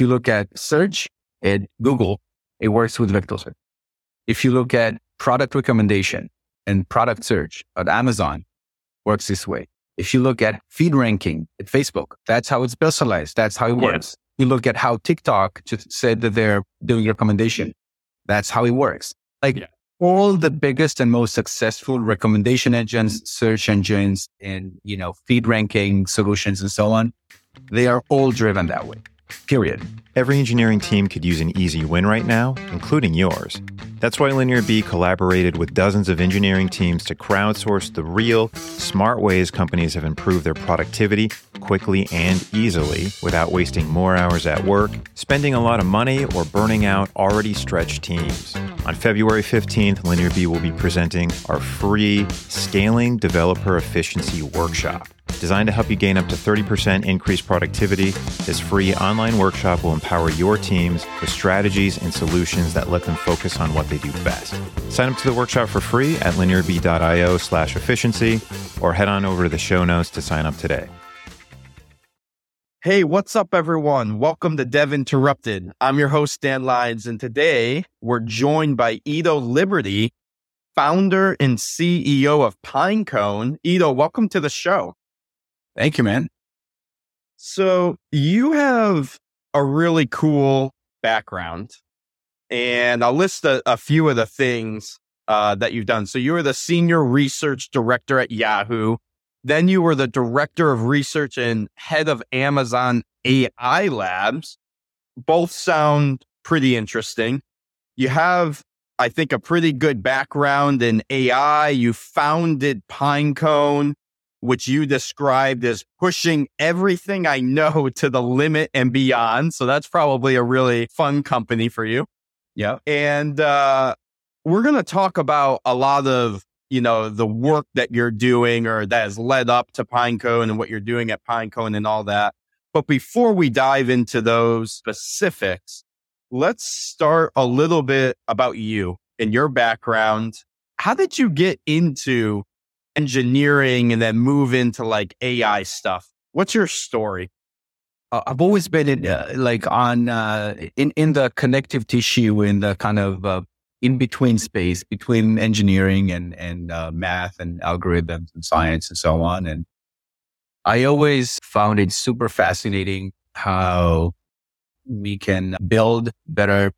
If you look at search at Google, it works with vector search. If you look at product recommendation and product search at Amazon, works this way. If you look at feed ranking at Facebook, that's how it's personalized. That's how it works. You look at how TikTok just said that they're doing recommendation. That's how it works. Like yeah. all the biggest and most successful recommendation engines, search engines, and, you know, feed ranking solutions and so on, they are all driven that way period. Every engineering team could use an easy win right now, including yours. That's why LinearB collaborated with dozens of engineering teams to crowdsource the real, smart ways companies have improved their productivity quickly and easily without wasting more hours at work, spending a lot of money, or burning out already stretched teams. On February 15th, LinearB will be presenting our free Scaling Developer Efficiency Workshop. Designed to help you gain up to 30% increased productivity, this free online workshop will empower your teams with strategies and solutions that let them focus on what they do best. Sign up to the workshop for free at linearb.io slash efficiency or head on over to the show notes to sign up today. Hey, what's up, everyone? Welcome to Dev Interrupted. I'm your host, Dan Lines, and today we're joined by Edo Liberty, founder and CEO of Pinecone. Edo, welcome to the show. Thank you, man. So you have a really cool background, and I'll list a, a few of the things uh, that you've done. So you were the senior research director at Yahoo. Then you were the director of research and head of Amazon AI Labs. Both sound pretty interesting. You have, I think, a pretty good background in AI. You founded Pinecone which you described as pushing everything I know to the limit and beyond. So that's probably a really fun company for you. Yeah. And uh, we're going to talk about a lot of, you know, the work that you're doing or that has led up to Pinecone and what you're doing at Pinecone and all that. But before we dive into those specifics, let's start a little bit about you and your background. How did you get into engineering and then move into like AI stuff. What's your story? Uh, I've always been in, uh, like on uh, in in the connective tissue in the kind of uh, in between space between engineering and and uh, math and algorithms and science and so on. And I always found it super fascinating how we can build better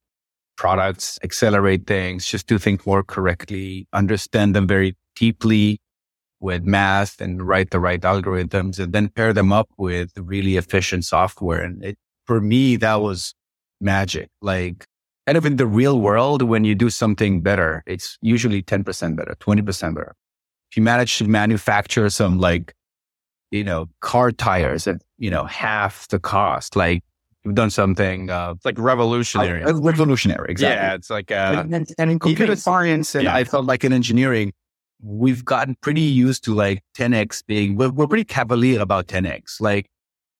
products, accelerate things, just do things more correctly, understand them very deeply, with math and write the right algorithms and then pair them up with really efficient software. And it, for me, that was magic. Like kind of in the real world, when you do something better, it's usually 10% better, 20% better. If you manage to manufacture some like, you know, car tires at, you know, half the cost, like you've done something uh, like revolutionary. Uh, revolutionary, exactly. Yeah, it's like uh, and, and, in computer science, and yeah. I felt like in engineering, we've gotten pretty used to like 10x being, we're, we're pretty cavalier about 10x. Like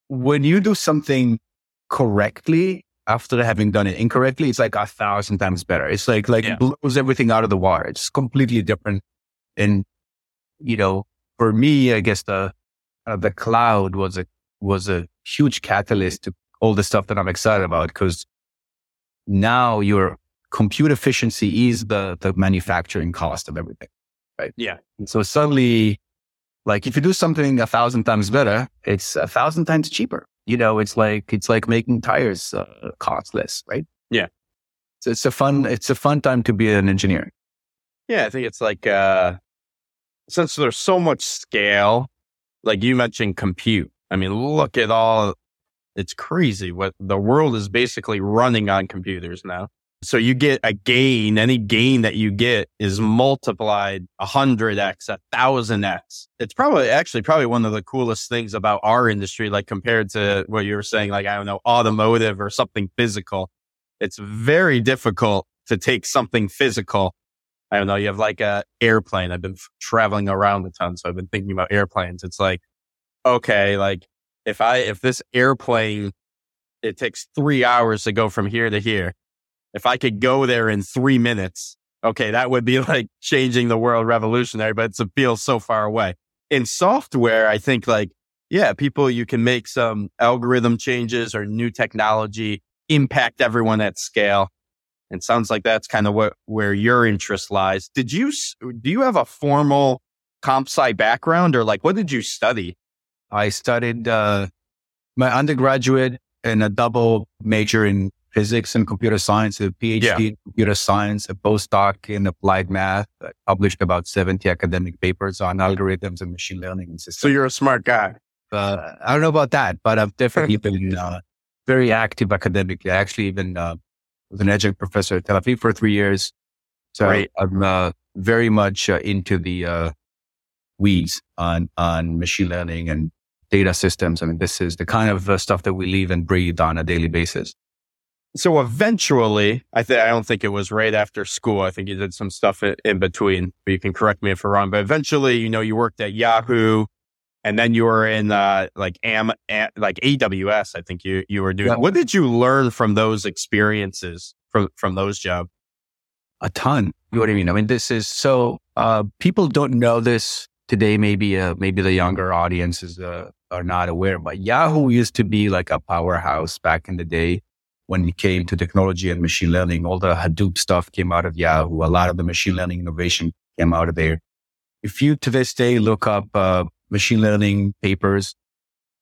when you do something correctly after having done it incorrectly, it's like a thousand times better. It's like, like yeah. blows everything out of the water. It's completely different. And, you know, for me, I guess the, uh, the cloud was a, was a huge catalyst to all the stuff that I'm excited about because now your compute efficiency is the, the manufacturing cost of everything right? Yeah. And so suddenly, like if you do something a thousand times better, it's a thousand times cheaper. You know, it's like it's like making tires uh, costless, right? Yeah. So it's a fun it's a fun time to be an engineer. Yeah, I think it's like uh since there's so much scale, like you mentioned compute. I mean, look at all it's crazy what the world is basically running on computers now. So you get a gain, any gain that you get is multiplied a hundred X, a thousand X. It's probably actually probably one of the coolest things about our industry, like compared to what you were saying, like, I don't know, automotive or something physical. It's very difficult to take something physical. I don't know. You have like a airplane. I've been traveling around a ton. So I've been thinking about airplanes. It's like, okay, like if I, if this airplane, it takes three hours to go from here to here if I could go there in three minutes, okay, that would be like changing the world revolutionary, but it feels so far away. In software, I think like, yeah, people, you can make some algorithm changes or new technology impact everyone at scale. And sounds like that's kind of what where your interest lies. Did you do you have a formal comp sci background or like what did you study? I studied uh, my undergraduate and a double major in physics and computer science, a PhD yeah. in computer science, a postdoc in applied math. I published about 70 academic papers on algorithms and machine learning and systems. So you're a smart guy. Uh, I don't know about that, but I've definitely been uh, very active academically. I actually even uh, was an adjunct professor at Tel Aviv for three years. So right. I'm uh, very much uh, into the uh, weeds on on machine learning and data systems. I mean, this is the kind of stuff that we live and breathe on a daily basis so eventually, I think I don't think it was right after school. I think you did some stuff in, in between, but you can correct me if I'm wrong. But eventually, you know, you worked at Yahoo, and then you were in uh, like Am, Am like AWS. I think you you were doing. Yeah. What did you learn from those experiences from from those jobs? A ton. You know what I mean? I mean, this is so uh, people don't know this today. Maybe uh, maybe the younger audiences uh, are not aware, but Yahoo used to be like a powerhouse back in the day when it came to technology and machine learning. All the Hadoop stuff came out of Yahoo. A lot of the machine learning innovation came out of there. If you to this day look up uh, machine learning papers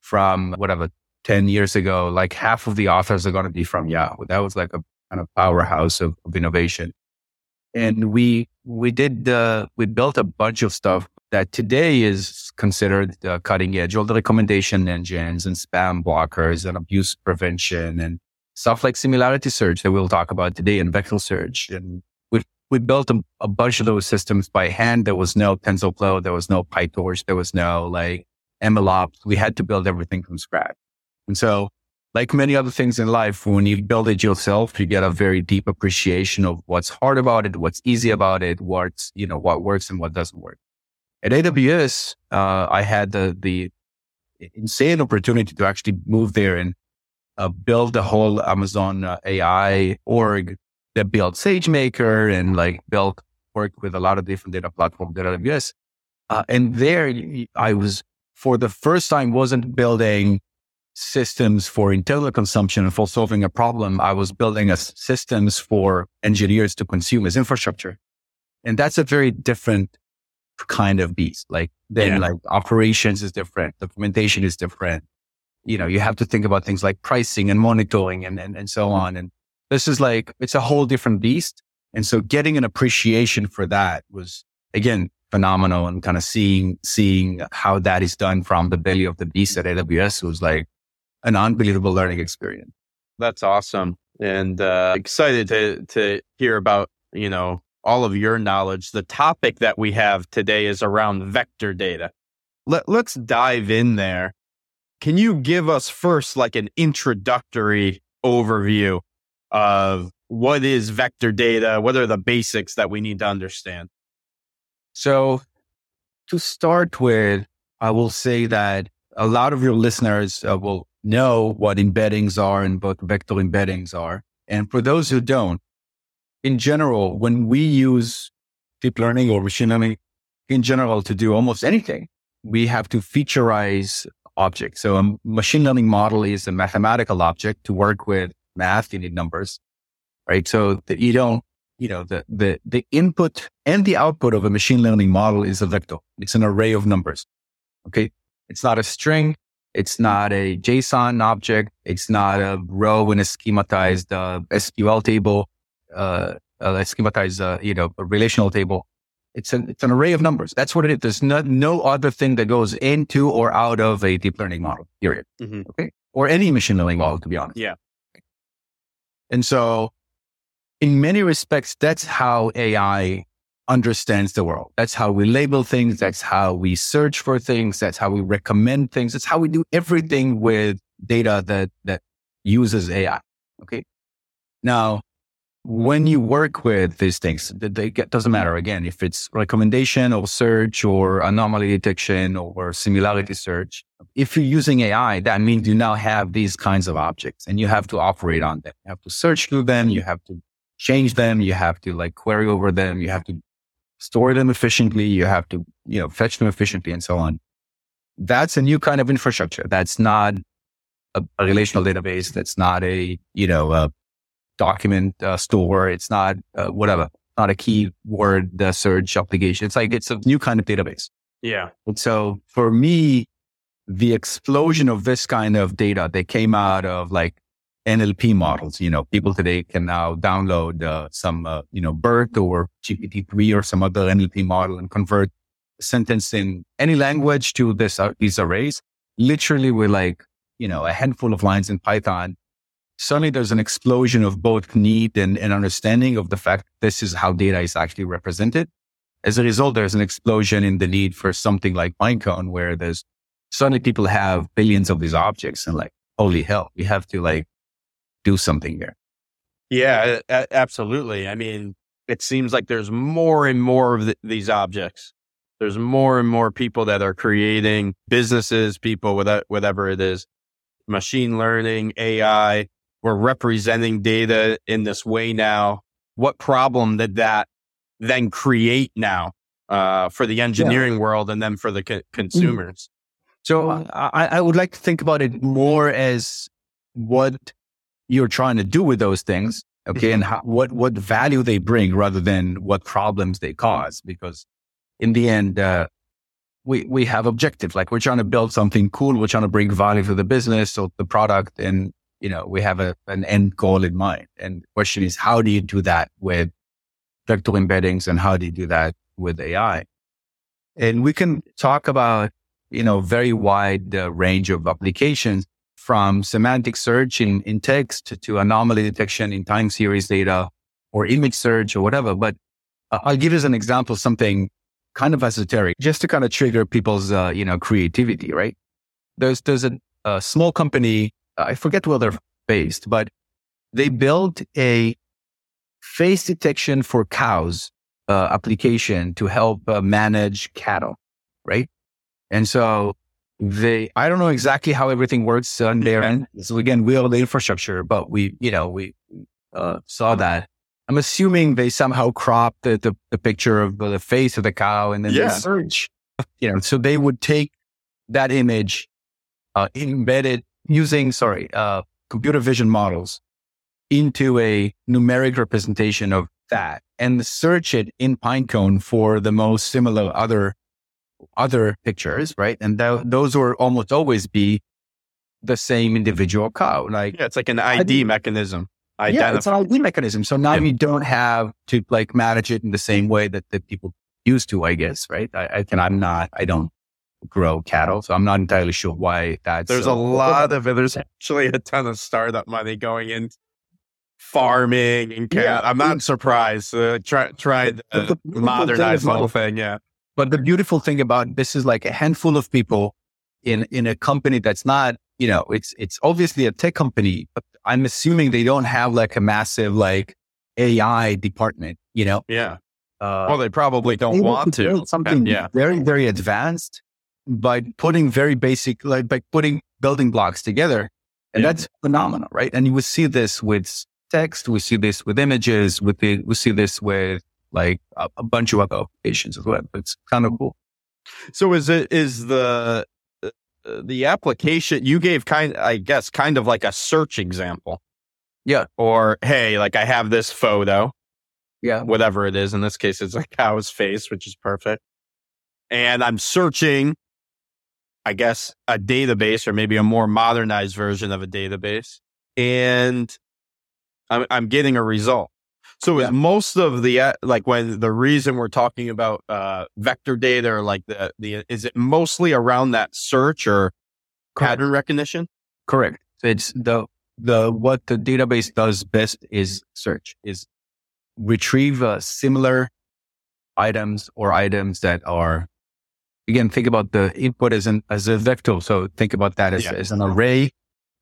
from whatever 10 years ago, like half of the authors are going to be from Yahoo. That was like a kind of powerhouse of, of innovation. And we, we did, uh, we built a bunch of stuff that today is considered uh, cutting edge. All the recommendation engines and spam blockers and abuse prevention and stuff like similarity search that we'll talk about today and vector search. And we we built a, a, bunch of those systems by hand. There was no TensorFlow. There was no PyTorch. There was no like MLOps. We had to build everything from scratch. And so like many other things in life, when you build it yourself, you get a very deep appreciation of what's hard about it, what's easy about it, what's, you know, what works and what doesn't work. At AWS, uh, I had the, the insane opportunity to actually move there and uh, build the whole Amazon uh, AI org that built SageMaker and like built work with a lot of different data platforms at AWS. Uh, and there I was for the first time wasn't building systems for internal consumption and for solving a problem. I was building a systems for engineers to consume as infrastructure. And that's a very different kind of beast. Like then yeah. like operations is different. Documentation is different you know, you have to think about things like pricing and monitoring and, and, and so on. And this is like, it's a whole different beast. And so getting an appreciation for that was again, phenomenal and kind of seeing, seeing how that is done from the belly of the beast at AWS was like an unbelievable learning experience. That's awesome. And, uh, excited to, to hear about, you know, all of your knowledge. The topic that we have today is around vector data. Let, let's dive in there can you give us first like an introductory overview of what is vector data? What are the basics that we need to understand? So to start with, I will say that a lot of your listeners uh, will know what embeddings are and what vector embeddings are. And for those who don't, in general, when we use deep learning or machine learning in general to do almost anything, we have to featureize object. So a machine learning model is a mathematical object to work with math. You need numbers, right? So that you don't, you know, the, the, the input and the output of a machine learning model is a vector. It's an array of numbers. Okay. It's not a string. It's not a JSON object. It's not a row in a schematized uh, SQL table, uh, a schematized, uh, you know, a relational table. It's an, it's an array of numbers. That's what it is. There's no, no other thing that goes into or out of a deep learning model, period. Mm-hmm. Okay. Or any machine learning model, to be honest. Yeah. And so in many respects, that's how AI understands the world. That's how we label things. That's how we search for things. That's how we recommend things. That's how we do everything with data that, that uses AI. Okay. Now, when you work with these things, get, doesn't matter again if it's recommendation or search or anomaly detection or similarity search. If you're using AI, that means you now have these kinds of objects and you have to operate on them. You have to search through them. You have to change them. You have to like query over them. You have to store them efficiently. You have to, you know, fetch them efficiently and so on. That's a new kind of infrastructure. That's not a, a relational database. That's not a, you know, a document uh, store. It's not uh, whatever, not a keyword uh, search application. It's like, it's a new kind of database. Yeah. And so for me, the explosion of this kind of data, they came out of like NLP models. You know, people today can now download uh, some, uh, you know, BERT or GPT-3 or some other NLP model and convert a sentence in any language to this, uh, these arrays, literally with like, you know, a handful of lines in Python. Suddenly there's an explosion of both need and, and understanding of the fact this is how data is actually represented. As a result, there's an explosion in the need for something like Pinecone where there's suddenly people have billions of these objects and like, holy hell, we have to like do something here. Yeah, a- absolutely. I mean, it seems like there's more and more of these objects. There's more and more people that are creating businesses, people whatever it is, machine learning, AI. We're representing data in this way now. What problem did that then create now uh, for the engineering yeah. world and then for the co- mm. consumers? So I, I would like to think about it more as what you're trying to do with those things. Okay. and how, what, what value they bring rather than what problems they cause. Because in the end, uh, we, we have objectives. Like we're trying to build something cool. We're trying to bring value to the business or the product. And, you know, we have a, an end goal in mind. And the question is, how do you do that with vector embeddings and how do you do that with AI? And we can talk about, you know, very wide uh, range of applications from semantic search in, in text to anomaly detection in time series data or image search or whatever. But uh, I'll give you an example something kind of esoteric just to kind of trigger people's, uh, you know, creativity, right? There's, there's a, a small company. I forget where they're based, but they built a face detection for cows uh, application to help uh, manage cattle, right? And so they, I don't know exactly how everything works on their end. So again, we are the infrastructure, but we, you know, we uh, saw that. I'm assuming they somehow cropped the, the, the, picture of the face of the cow and then yeah. they search, you know, so they would take that image, uh, embedded using, sorry, uh, computer vision models into a numeric representation of that and search it in Pinecone for the most similar other other pictures, right? And th- those will almost always be the same individual cow. Like yeah, it's like an ID, ID mechanism. Yeah, it's an ID mechanism. So now yeah. you don't have to like manage it in the same way that, that people used to, I guess, right? I, I can, I'm not, I don't grow cattle, so I'm not entirely sure why that's. There's so, a lot of it. There's actually a ton of startup money going in farming and cat. Yeah. I'm not surprised. Uh, try try modernize the whole thing. Yeah. But the beautiful thing about this is like a handful of people in, in a company that's not, you know, it's, it's obviously a tech company, but I'm assuming they don't have like a massive like AI department, you know? Yeah. Uh, well, they probably don't want to. Something yeah. very, very advanced by putting very basic, like by putting building blocks together. And yeah. that's phenomenal, right? And you will see this with text. We see this with images. With the, we see this with like a, a bunch of other applications as well. It's kind of cool. So is it is the uh, the application you gave kind I guess kind of like a search example. Yeah. Or hey, like I have this photo. Yeah. Whatever it is. In this case, it's a cow's face, which is perfect. And I'm searching, I guess, a database or maybe a more modernized version of a database. And I'm, I'm getting a result. So yeah. is most of the uh, like when the reason we're talking about uh, vector data or like the the is it mostly around that search or Correct. pattern recognition? Correct. It's the the what the database does best is search is retrieve uh, similar items or items that are again think about the input as an as a vector. So think about that as, yeah. as an array,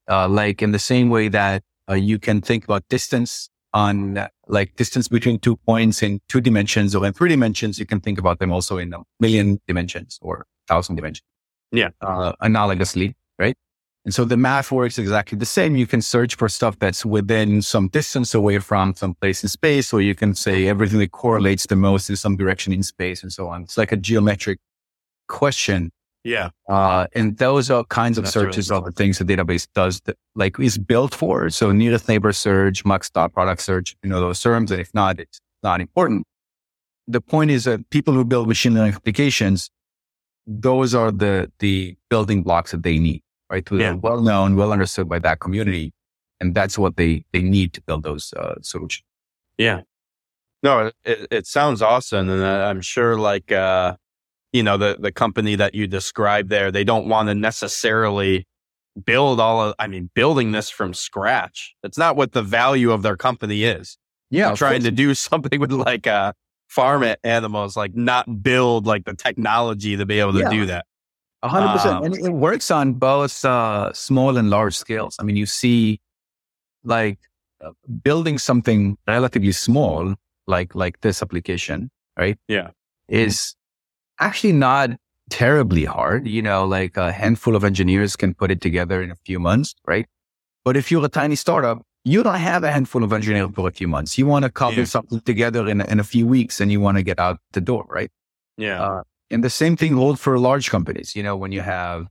uh, like in the same way that uh, you can think about distance on like distance between two points in two dimensions or in three dimensions, you can think about them also in a million dimensions or thousand dimensions. Yeah. Uh, analogously, right? And so the math works exactly the same. You can search for stuff that's within some distance away from some place in space, or you can say everything that correlates the most in some direction in space and so on. It's like a geometric question Yeah. Uh, and those are kinds of That's searches really are the things the database does that like is built for. So nearest neighbor search, max dot product search, you know, those terms. And if not, it's not important. The point is that people who build machine learning applications, those are the, the building blocks that they need, right? They're Yeah. well known, well understood by that community. And that's what they, they need to build those, uh, solutions. Yeah. No, it, it sounds awesome. And uh, I'm sure like, uh, you know, the, the company that you described there, they don't want to necessarily build all of, I mean, building this from scratch. That's not what the value of their company is. Yeah. trying to do something with like, uh, farm a- animals, like not build like the technology to be able to Yeah. do that. A hundred Um, percent. And it works on both uh, small and large scales. I mean, you see like uh, building something relatively small, like like this application, right? Yeah. Is actually not terribly hard. You know, like a handful of engineers can put it together in a few months, right? But if you're a tiny startup, you don't have a handful of engineers for a few months. You want to cobble Yeah. something together in, a- in a few weeks and you want to get out the door, right? Yeah. Uh, and the same thing holds for large companies. You know, when you have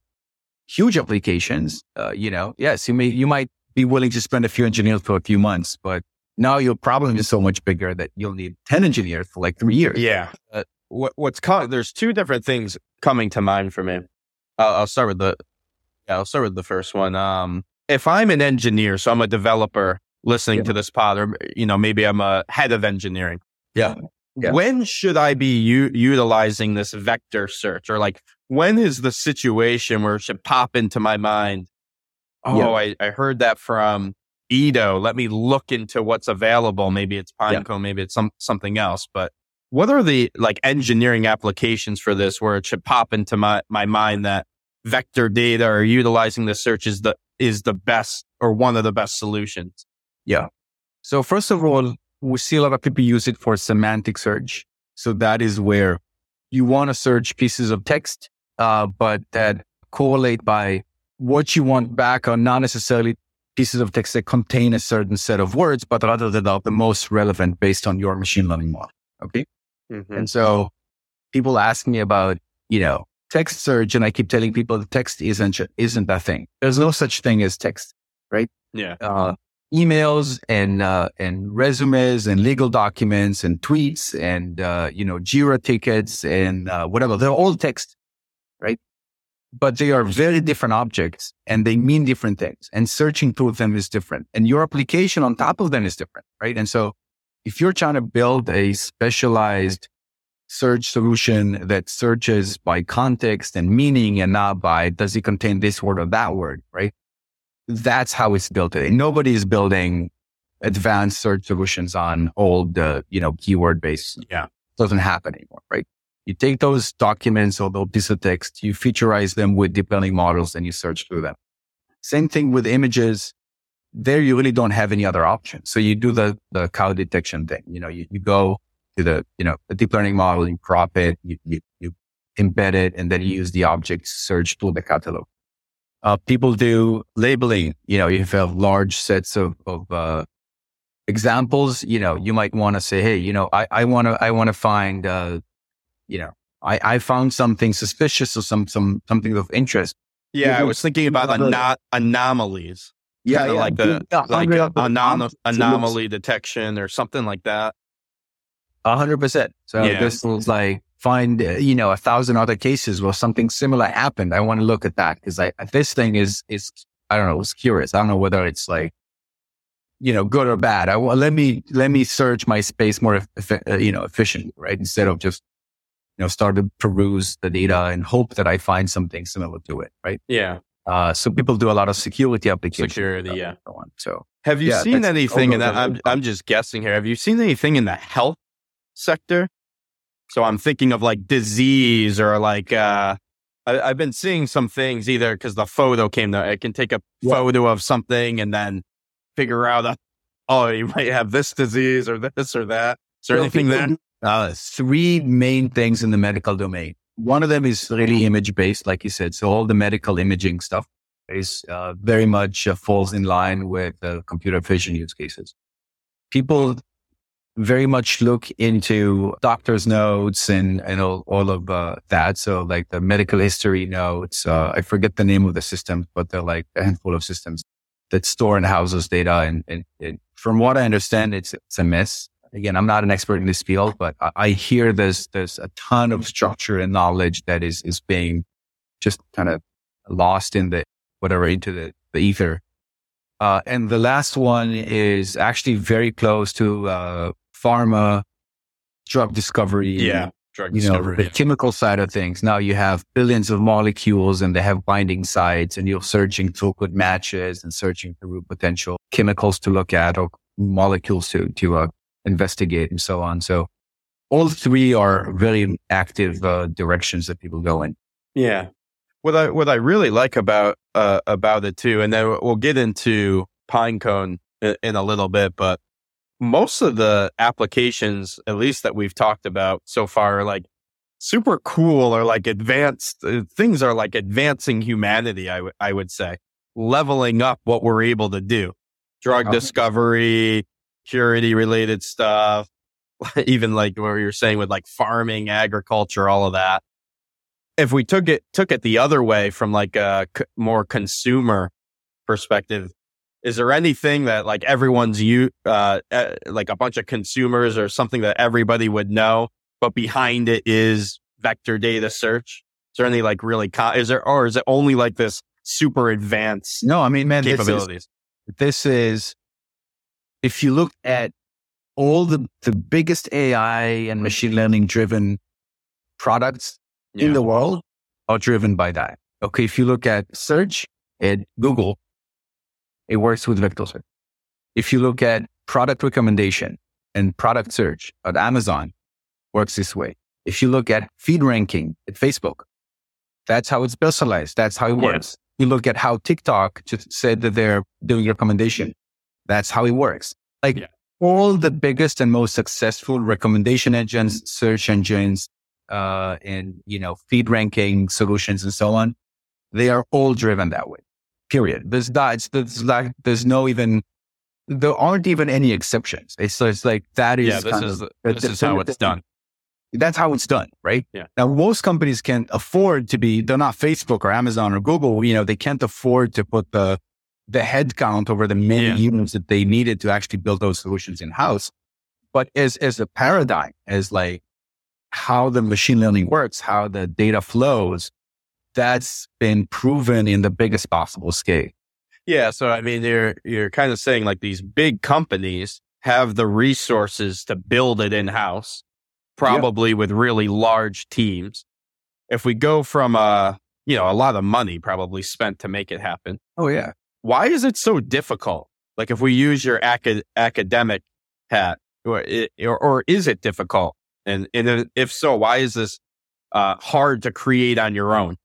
huge applications, uh, you know, yes, you may, you might be willing to spend a few engineers for a few months, but now your problem is so much bigger that you'll need 10 engineers for like three years. Yeah. Uh, what, what's co- there's two different things coming to mind for me. I'll, I'll start with the yeah, I'll start with the first one. Um, if I'm an engineer, so I'm a developer listening Yeah. to this pod, or you know, maybe I'm a head of engineering. Yeah. Yeah. When should I be u- utilizing this vector search, or like when is the situation where it should pop into my mind? Oh, Yeah. I, I heard that from Edo. Let me look into what's available. Maybe it's Yeah. Pinecone, maybe it's some something else. But what are the like engineering applications for this where it should pop into my, my mind that vector data or utilizing the search is the is the best or one of the best solutions? Yeah. So first of all, we see a lot of people use it for semantic search. So that is where you want to search pieces of text, uh, but that correlate by what you want back are not necessarily pieces of text that contain a certain set of words, but rather that are the most relevant based on your machine learning model. Okay. And so people ask me about, you know, text search. And I keep telling people the text isn't, isn't that thing. There's no such thing as text right? Yeah. uh, emails and uh, and resumes and legal documents and tweets and uh, you know Jira tickets and uh, whatever. They're all text, right? But they are very different objects and they mean different things. And searching through them is different. And your application on top of them is different, right? And so if you're trying to build a specialized search solution that searches by context and meaning and not by does it contain this word or that word, right? that's how it's built today. Nobody is building advanced search solutions on old, uh, you know, keyword based. Yeah. Doesn't happen anymore, right? You take those documents or those pieces of text, you featureize them with deep learning models and you search through them. Same thing with images. There you really don't have any other option. So you do the, the cow detection thing. You know, you, you go to the, you know, the deep learning model, you crop it, you, you, you embed it, and then you use the object search through the catalog. Uh, people do labeling. You know, if you have large sets of, of uh, examples, you know, you might want to say, hey, you know, I, I want to, I want to find, uh, you know, I, I found something suspicious or some, some, something of interest. Yeah. I was thinking about Another- ano- anomalies. Kinda like the Yeah, like a anom- anomaly detection or something like that. A hundred percent. So Yeah. this was like find uh, you know a thousand other cases where something similar happened. I want to look at that because I this thing is is I don't know. It's curious. I don't know whether it's like you know good or bad. I let me let me search my space more uh, you know efficiently, right? Instead of just you know start to peruse the data and hope that I find something similar to it, right? Yeah. Uh, so people do a lot of security applications, Security, yeah. so on. So Have you Yeah, seen anything in that? I'm, I'm just guessing here. Have you seen anything in the health sector? So I'm thinking of like disease or like, uh, I, I've been seeing some things either because the photo came there. I can take a Yeah. photo of something and then figure out, that, oh, you might have this disease or this or that. Is there So anything there? Uh, three main things in the medical domain. One of them is really image based, like you said. So all the medical imaging stuff is uh, very much uh, falls in line with uh, computer vision use cases. People very much look into doctor's notes and, and all, all of uh, that. So like the medical history notes, uh, I forget the name of the systems, but they're like a handful of systems that store and houses data. And, and, and from what I understand, it's, it's a mess. Again, I'm not an expert in this field, but I, I hear there's, there's a ton of structure and knowledge that is, is being just kind of lost in the, whatever, into the, the ether. Uh, and the last one is actually very close to, uh, pharma, drug discovery. Yeah. Drug You know, discovery. the yeah. chemical side of things. Now you have billions of molecules and they have binding sites and you're searching through good matches and searching through potential chemicals to look at or molecules to, to, uh, investigate and so on. So all three are very active, uh, directions that people go in. Yeah. What I what I really like about uh, about it too, and then we'll get into Pinecone in, in a little bit, but most of the applications, at least that we've talked about so far, are like super cool or like advanced. Uh, things are like advancing humanity. I would I would say leveling up what we're able to do. Drug discovery, purity related stuff, even like what you're saying with like farming, agriculture, all of that. If we took it took it the other way from like a c- more consumer perspective is there anything that like everyone's you uh, uh like a bunch of consumers or something that everybody would know but behind it is vector data search? Is there any like really co- is there or is it only like this super advanced No, I mean, man, this is, capabilities? this is, if you look at all the, the biggest AI and machine learning driven products in the world are driven by that. Okay. If you look at search at Google, it works with vector search. If you look at product recommendation and product search at Amazon, works this way. If you look at feed ranking at Facebook, that's how it's personalized. That's how it Yeah. works. You look at how TikTok just said that they're doing recommendation. That's how it works. Like Yeah. all the biggest and most successful recommendation engines, search engines, uh, and, you know, feed ranking solutions and so on, they are all driven that way. Period. There's not, it's, there's like, there's no even, there aren't even any exceptions. It's, it's like, that is, yeah this is this is how it's done that's how it's done, right? Yeah. Now, most companies can't afford to be, they're not Facebook or Amazon or Google, you know, they can't afford to put the, the headcount over the many Yeah. units that they needed to actually build those solutions in house. But as, as a paradigm, as like how the machine learning works, how the data flows, that's been proven in the biggest possible scale. Yeah, so I mean, you're you're kind of saying like these big companies have the resources to build it in house, probably with really large teams. If we go from a you know a lot of money probably spent to make it happen, Oh, yeah. Why is it so difficult? Like if we use your acad- academic hat, or, it, or or is it difficult? And and if so, why is this uh, hard to create on your own?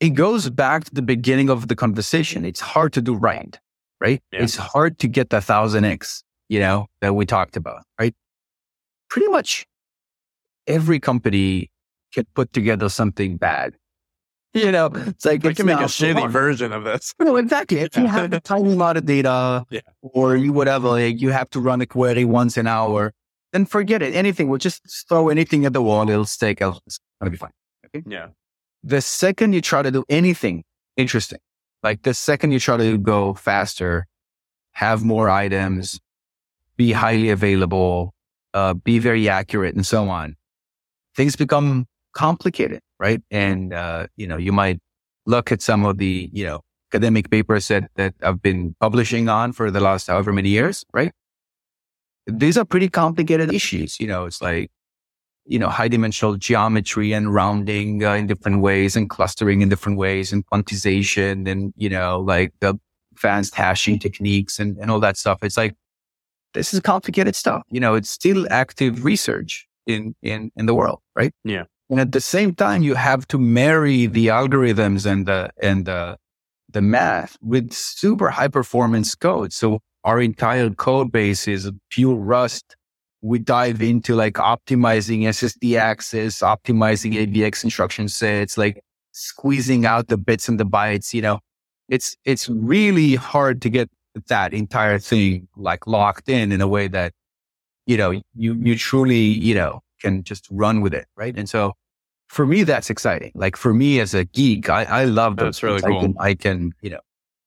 it goes back to the beginning of the conversation. It's hard to do right, right? Yeah. It's hard to get the thousand X, you know, that we talked about, right? Pretty much every company can put together something bad. You know, it's like We it's can make a shitty hard. version of this. No, exactly. If you have a tiny amount of data Yeah. or you whatever, like you have to run a query once an hour, then forget it. Anything, we'll just throw anything at the wall. It'll stake. It'll- It's gonna be fine. Yeah. The second you try to do anything interesting, like the second you try to go faster, have more items, be highly available, uh, be very accurate and so on, things become complicated, right? And, uh, you know, you might look at some of the, you know, academic papers that, that I've been publishing on for the last however many years, right? These are pretty complicated issues. You know, it's like, you know, high dimensional geometry and rounding uh, in different ways and clustering in different ways and quantization and, you know, like the advanced hashing techniques and, and all that stuff. It's like, this is complicated stuff. You know, it's still active research in, in, in the world, right? Yeah. And at the same time, you have to marry the algorithms and the, and the, the math with super high performance code. So our entire code base is pure Rust. We dive into like optimizing SSD access, optimizing AVX instruction sets, like squeezing out the bits and the bytes. You know, it's, it's really hard to get that entire thing like locked in in a way that you know, you, you truly, you know, can just run with it. Right. And so for me, that's exciting. Like for me as a geek, I, I love those. That's really cool. I can, I can, you know,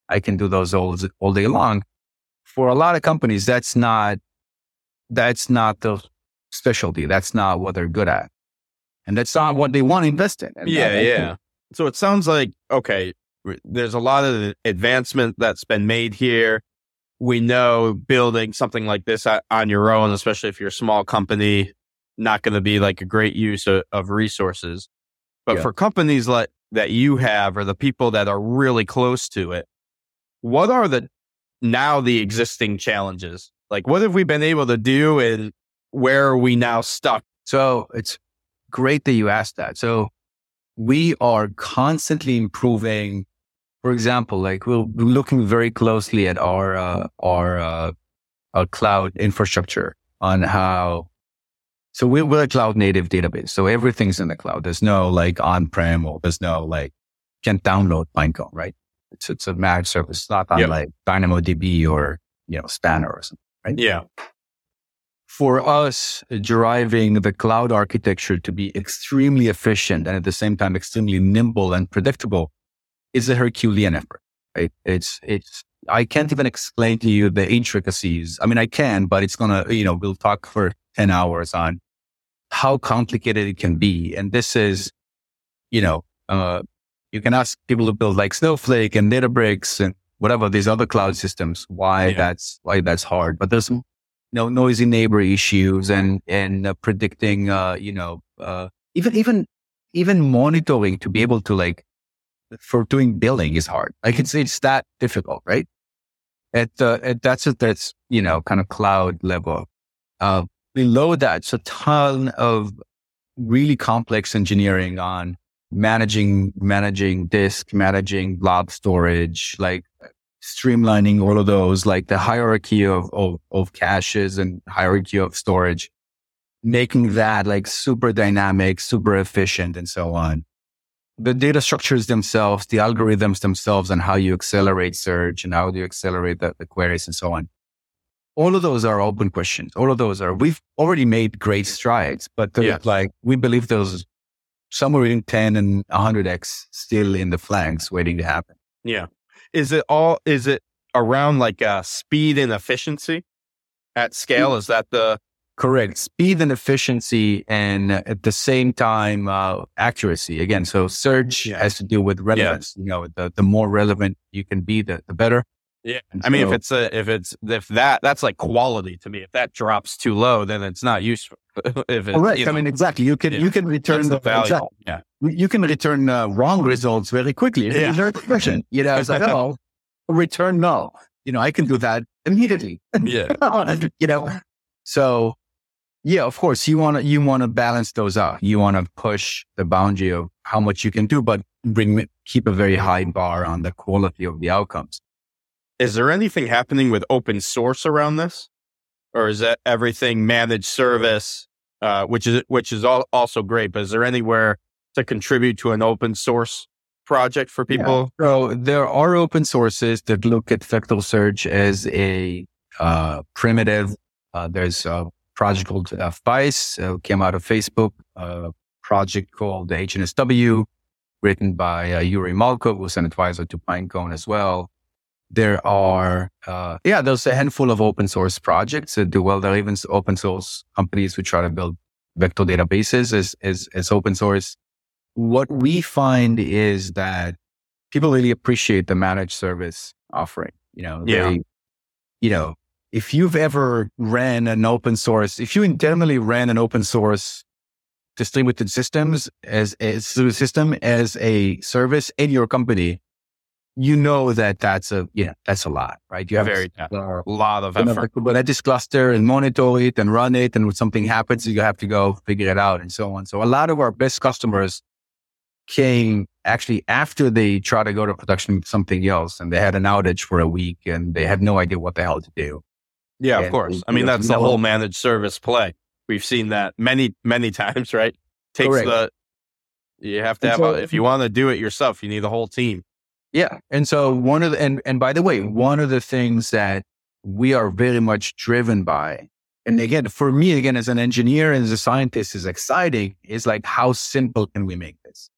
I can do those all, all day long. For a lot of companies, that's not, that's not the specialty. That's not what they're good at. And that's not what they want to invest in. And yeah, yeah. So it sounds like okay. There's a lot of advancement that's been made here. We know building something like this uh, on your own, especially if you're a small company, not going to be like a great use of, of resources. But Yeah. for companies like that you have, or the people that are really close to it, what are the now the existing challenges? Like, what have we been able to do, and where are we now stuck? So it's great that you asked that. So we are constantly improving. For example, like we're looking very closely at our uh, our uh, our cloud infrastructure on how. So we- we're a cloud native database. So everything's in the cloud. There's no like on prem or there's no like can't download Pinecone, right? It's it's a managed service. It's not on Yep. like DynamoDB or you know Spanner or something right? Yeah, for us, driving the cloud architecture to be extremely efficient and at the same time extremely nimble and predictable is a Herculean effort. Right? It's it's I can't even explain to you the intricacies. I mean, I can, but it's gonna you know we'll talk for ten hours on how complicated it can be. And this is, you know, uh, you can ask people to build like Snowflake and Databricks and whatever these other cloud systems why Yeah. that's why that's hard. But there's you know noisy neighbor issues and and uh, predicting uh, you know uh, even even even monitoring to be able to like for doing billing is hard. Like it's it's that difficult, right? At uh, at that's at that's you know kind of cloud level. Uh, below that, it's a ton of really complex engineering on managing managing disk, managing blob storage, like streamlining all of those, like the hierarchy of, of, of caches and hierarchy of storage, making that like super dynamic, super efficient and so on. The data structures themselves, the algorithms themselves and how you accelerate search and how do you accelerate the, the queries and so on. All of those are open questions. All of those are, we've already made great strides, but like, we believe there's somewhere in 10 and 100x still in the flanks waiting to happen. Yeah. Is it all, is it around like uh, speed and efficiency at scale? Is that the, Correct. Speed and efficiency, and uh, at the same time, uh, accuracy. Again, so search Yeah. has to do with relevance. You know, the, the more relevant you can be, the, the better. Yeah. And I mean, so- if it's a, if it's, if that, that's like quality to me. If that drops too low, then it's not useful. if it's, correct. I know, mean, exactly. You can Yeah. you can return the value. Yeah. you can return uh, wrong results very quickly. Yeah. Question. You know, it's like oh, return null. You know, I can do that immediately. Yeah. you know, so yeah, of course, you want to you want to balance those out. You want to push the boundary of how much you can do, but bring keep a very high bar on the quality of the outcomes. Is there anything happening with open source around this? Or is that everything managed service, uh, which is, which is all, also great, but is there anywhere to contribute to an open source project for people? So there are open sources that look at vector search as a uh, primitive. Uh, there's a project called uh, Faiss, uh, came out of Facebook, a project called HNSW, written by uh, Yury Malkov, who's an advisor to Pinecone as well. There are, uh, yeah, there's a handful of open source projects that do well. There are even open source companies who try to build vector databases as, as, as open source. What we find is that people really appreciate the managed service offering. You know, Yeah. they, you know, if you've ever ran an open source, if you internally ran an open source distributed systems as a system as a service in your company, you know that that's a yeah that's a lot, right? You have Very- a, A lot of you know, effort. like Kubernetes cluster and monitor it and run it, and when something happens, you have to go figure it out and so on. So a lot of our best customers came actually after they tried to go to production with something else, and they had an outage for a week, and they had no idea what the hell to do. Yeah, of course. I mean, we that's the whole managed service play. We've seen that many, many times, right? Takes Correct. the, you have to And have, so- a, if you want to do it yourself, you need a whole team. Yeah. And so one of the, and, and by the way, one of the things that we are very much driven by And again, for me, again, as an engineer and as a scientist is exciting is like, how simple can we make this?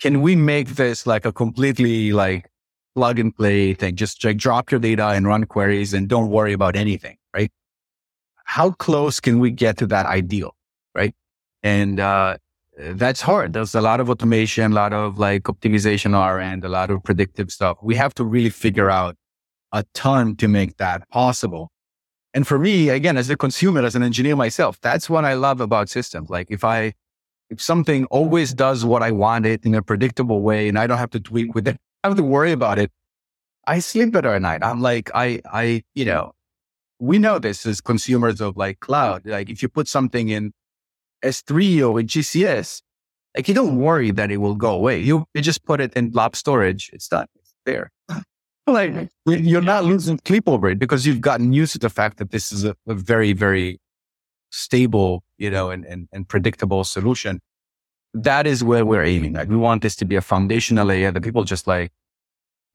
Can we make this like a completely like plug and play thing? Just like drop your data and run queries and don't worry about anything, right? How close can we get to that ideal? Right. And, uh, that's hard. There's a lot of automation, a lot of like optimization on our end, a lot of predictive stuff. We have to really figure out a ton to make that possible. And for me, again, as a consumer, as an engineer myself, that's what I love about systems. Like if I, if something always does what I want it in a predictable way and I don't have to tweak with it, I have to worry about it. I sleep better at night. I'm like, I, I, you know, we know this as consumers of like cloud. Like if you put something in S3 or in GCS, like you don't worry that it will go away. You, you just put it in blob storage. It's done. It's there. like you're not losing sleep over it because you've gotten used to the fact that this is a, a very, very stable, you know, and, and, and predictable solution. That is where we're aiming. Like we want this to be a foundational layer that people just like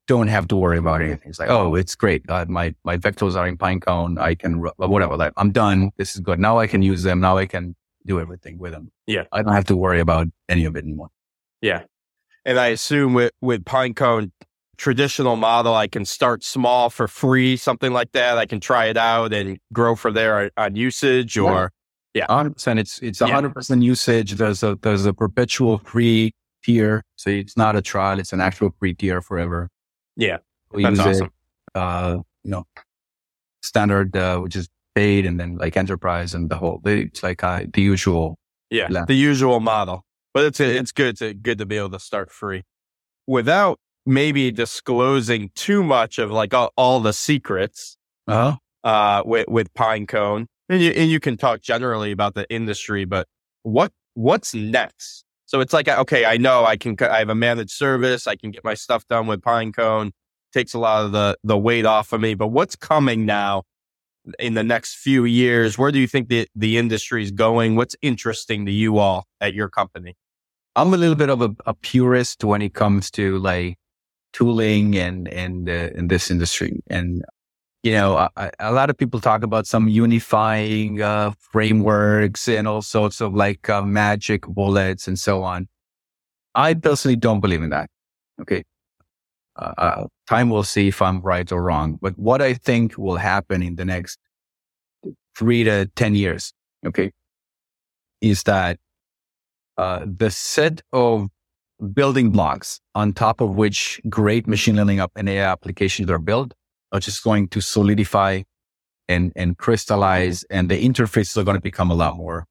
don't have to worry about anything. It's like, oh, it's great. Uh, my, my vectors are in Pinecone. I can, whatever, like I'm done. This is good. Now I can use them. Now I can do everything with them. Yeah. I don't have to worry about any of it anymore. Yeah. And I assume with, with Pinecone, traditional model, I can start small for free, something like that. I can try it out and grow from there on usage or yeah. hundred percent. It's, it's a hundred percent usage. There's a, there's a perpetual free tier. So it's not a trial. It's an actual free tier forever. Yeah. We That's awesome. It, uh, you know, standard, uh, which is paid and then like enterprise and the whole, it's like uh, the usual. Yeah. Plan. The usual model, but it's, it's good to, good to be able to start free without maybe disclosing too much of like all, all the secrets uh-huh. uh, with, with Pinecone. And you, and you can talk generally about the industry, but what, what's next? So it's like, okay, I know I can, I have a managed service. I can get my stuff done with Pinecone. Takes a lot of the, the weight off of me, but what's coming now in the next few years? Where do you think the, the industry is going? What's interesting to you all at your company? I'm a little bit of a, a purist when it comes to like tooling and and uh, in this industry. And you know, a, lot of people talk about some unifying uh, frameworks and all sorts of like uh, magic bullets and so on. I personally don't believe in that. Okay. Uh, uh, time will see if I'm right or wrong. But what I think will happen in the next three to 10 years, okay, is that uh, the set of building blocks on top of which great machine learning up and AI applications are built are just going to solidify and, and crystallize and the interfaces are going to become a lot more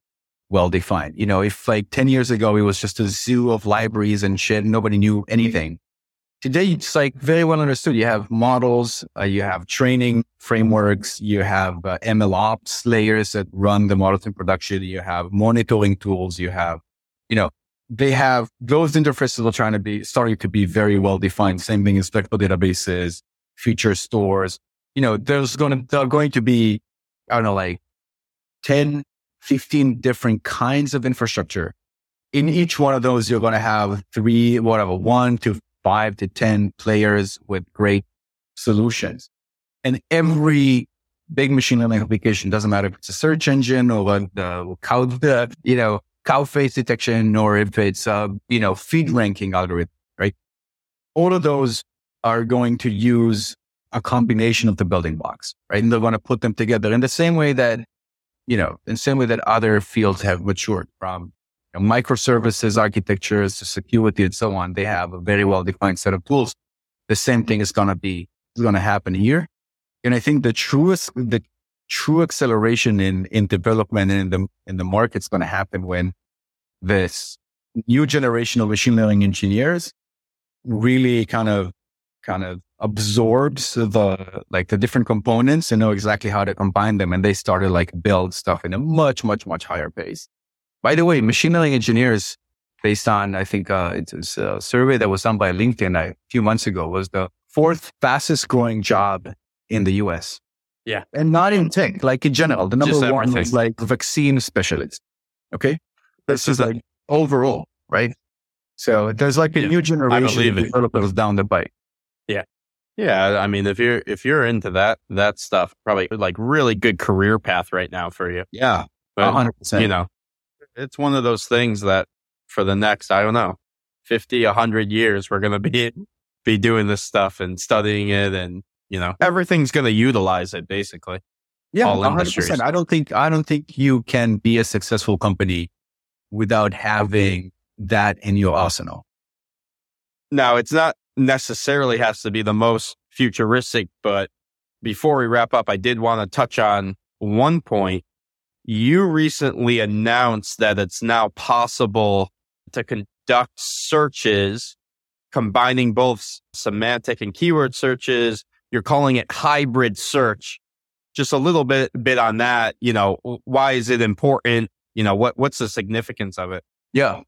well defined. You know, if like 10 years ago, it was just a zoo of libraries and shit, nobody knew anything. Today, it's like very well understood. You have models, uh, you have training frameworks, you have uh, ML ops layers that run the models in production, you have monitoring tools, you have, you know, they have those interfaces are trying to be starting to be very well defined. Same thing as vector databases, feature stores. You know, there's going to, there are going to be, I don't know, like 10, 15 different kinds of infrastructure. In each one of those, you're going to have three, whatever, one to five to 10 players with great solutions. And every big machine learning application doesn't matter if it's a search engine or the cloud, you know, cow face detection or if it's, uh, you know, feed ranking algorithm, right? All of those are going to use a combination of the building blocks, right? And they're going to put them together in the same way that, you know, in the same way that other fields have matured from microservices architectures security and so on. They have a very well defined set of tools. The same thing is going to be, going to happen here. And I think the truest, the true acceleration in, in development and in the, in the market is going to happen when this new generation of machine learning engineers really kind of, kind of absorbs the, like the different components and know exactly how to combine them. And they started like build stuff in a much, much, much higher pace. By the way, machine learning engineers based on, I think, uh, it was a survey that was done by LinkedIn a few months ago was the fourth fastest growing job in the US. Yeah. And not in tech, like in general. The number Just one everything. is like vaccine specialist. Okay. This is like overall, right? So there's like a yeah. new generation of developers down the bike. Yeah. Yeah, I mean, if you're if you're into that that stuff, probably like really good career path right now for you. Yeah, But, hundred percent. you know, it's one of those things that for the next, I don't know, 50, 100 years, we're going to be, be doing this stuff and studying it. And, you know, everything's going to utilize it basically. Yeah, all hundred industries. percent. I don't think I don't think you can be a successful company without having that in your arsenal. Now, it's not necessarily has to be the most futuristic, but before we wrap up, I did want to touch on one point. You recently announced that it's now possible to conduct searches combining both semantic and keyword searches. You're calling it hybrid search. Just a little bit, bit on that. You know, why is it important? You know, what, what's the significance of it? Yeah.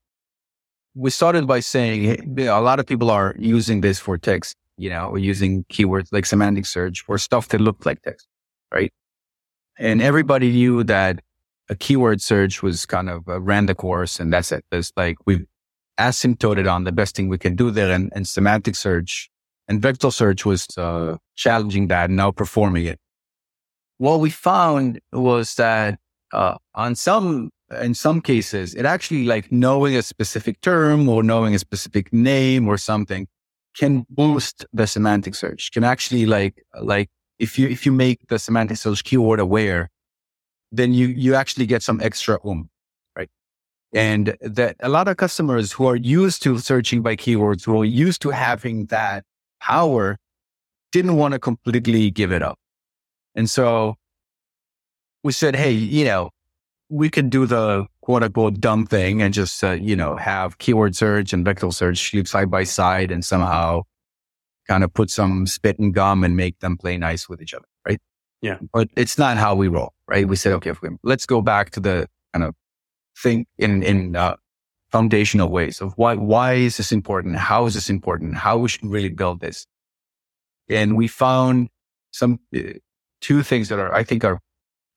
We started by saying you know, a lot of people are using this for text, you know, using keywords like semantic search for stuff that look like text, right? And everybody knew that a keyword search was kind of a ran the course and that's it. It's like we've asymptoted on the best thing we can do there and, and semantic search and vector search was uh, challenging that and outperforming it. What we found was that uh, on some in some cases, it actually like knowing a specific term or knowing a specific name or something can boost the semantic search. Can actually like like if you if you make the semantic search keyword aware, then you you actually get some extra um, right? And that a lot of customers who are used to searching by keywords, who are used to having that power, didn't want to completely give it up. And so we said, hey, you know, we could do the quote unquote dumb thing and just, uh, you know, have keyword search and vector search side by side and somehow kind of put some spit and gum and make them play nice with each other. Right. Yeah. But it's not how we roll. Right. We said, okay, if we, let's go back to the kind of think in, in, uh, foundational ways of why, why is this important? How is this important? How we should really build this. And we found some, uh, two things that are, I think are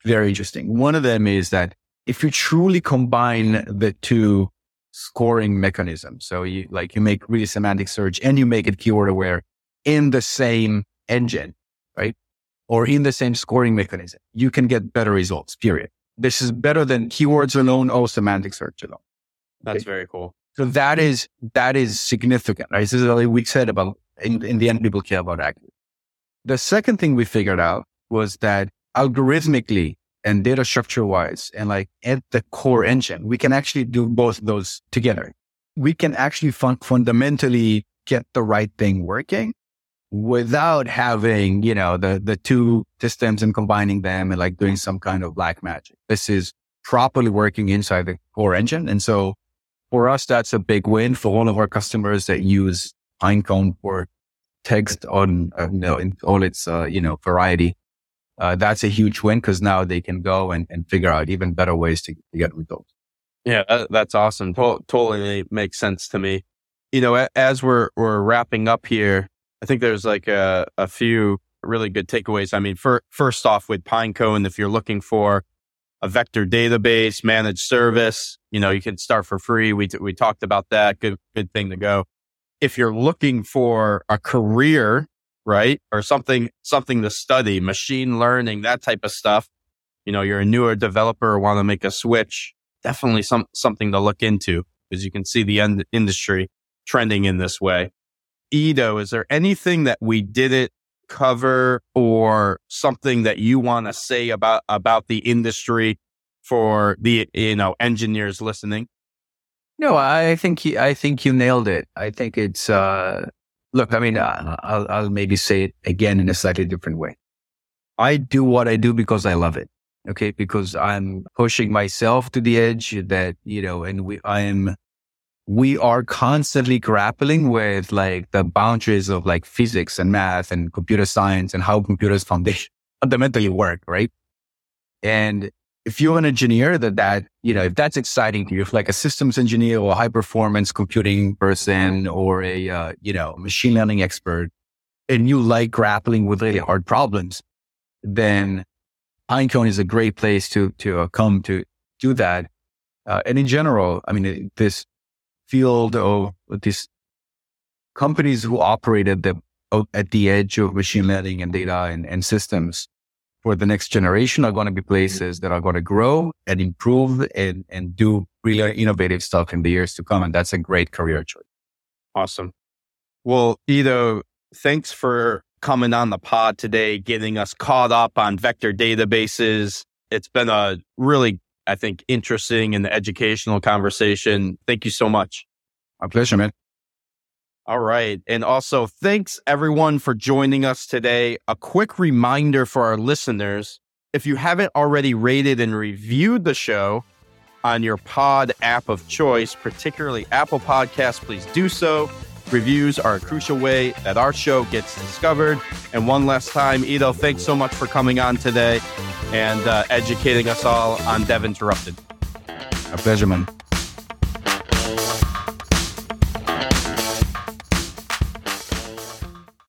very interesting. One of them is that if you truly combine the two scoring mechanisms, so you like you make really semantic search and you make it keyword aware in the same engine, right? Or in the same scoring mechanism, you can get better results, period. This is better than keywords alone or semantic search alone. That's very cool. So that is, that is significant, right? This is what we said about, in, in the end, people care about accuracy. The second thing we figured out was that algorithmically and data structure wise and like at the core engine, we can actually do both those together. We can actually fun- fundamentally get the right thing working without having, you know, the, the two systems and combining them and like doing some kind of black magic. This is properly working inside the core engine. And so for us, that's a big win for all of our customers that use Pinecone for text on, uh, you know, in all its, uh, you know, variety uh, that's a huge win because now they can go and, and figure out even better ways to, to get results. Yeah, that, that's awesome. To- totally makes sense to me. You know, as we're we're wrapping up here, I think there's like a, a few really good takeaways. I mean, for, first off, with Pinecone, if you're looking for a vector database managed service, you know, you can start for free. We we talked about that. Good good thing to go. If you're looking for a career right? Or something, something to study, machine learning, that type of stuff. You know, you're a newer developer or want to make a switch. Definitely some, something to look into because you can see the end industry trending in this way. Edo, is there anything that we didn't cover or something that you want to say about, about the industry for the, you know, engineers listening? No, I think you, I think you nailed it. I think it's, uh, look, I mean, I'll, I'll maybe say it again in a slightly different way. I do what I do because I love it. Okay. Because I'm pushing myself to the edge that, you know, and we, I am, we are constantly grappling with like the boundaries of like physics and math and computer science and how computers foundation fundamentally work. Right. And if you're an engineer that that you know if that's exciting to you if like a systems engineer or high performance computing person or a uh, you know machine learning expert and you like grappling with really hard problems then pinecone is a great place to to uh, come to do that uh, and in general i mean this field of these companies who operate at the at the edge of machine learning and data and, and systems for the next generation are going to be places that are going to grow and improve and, and do really innovative stuff in the years to come. And that's a great career choice. Awesome. Well, Edo, thanks for coming on the pod today, getting us caught up on vector databases. It's been a really, I think, interesting and educational conversation. Thank you so much. My pleasure, man. All right. And also, thanks everyone for joining us today. A quick reminder for our listeners if you haven't already rated and reviewed the show on your pod app of choice, particularly Apple Podcasts, please do so. Reviews are a crucial way that our show gets discovered. And one last time, Edo, thanks so much for coming on today and uh, educating us all on Dev Interrupted. A pleasure, man.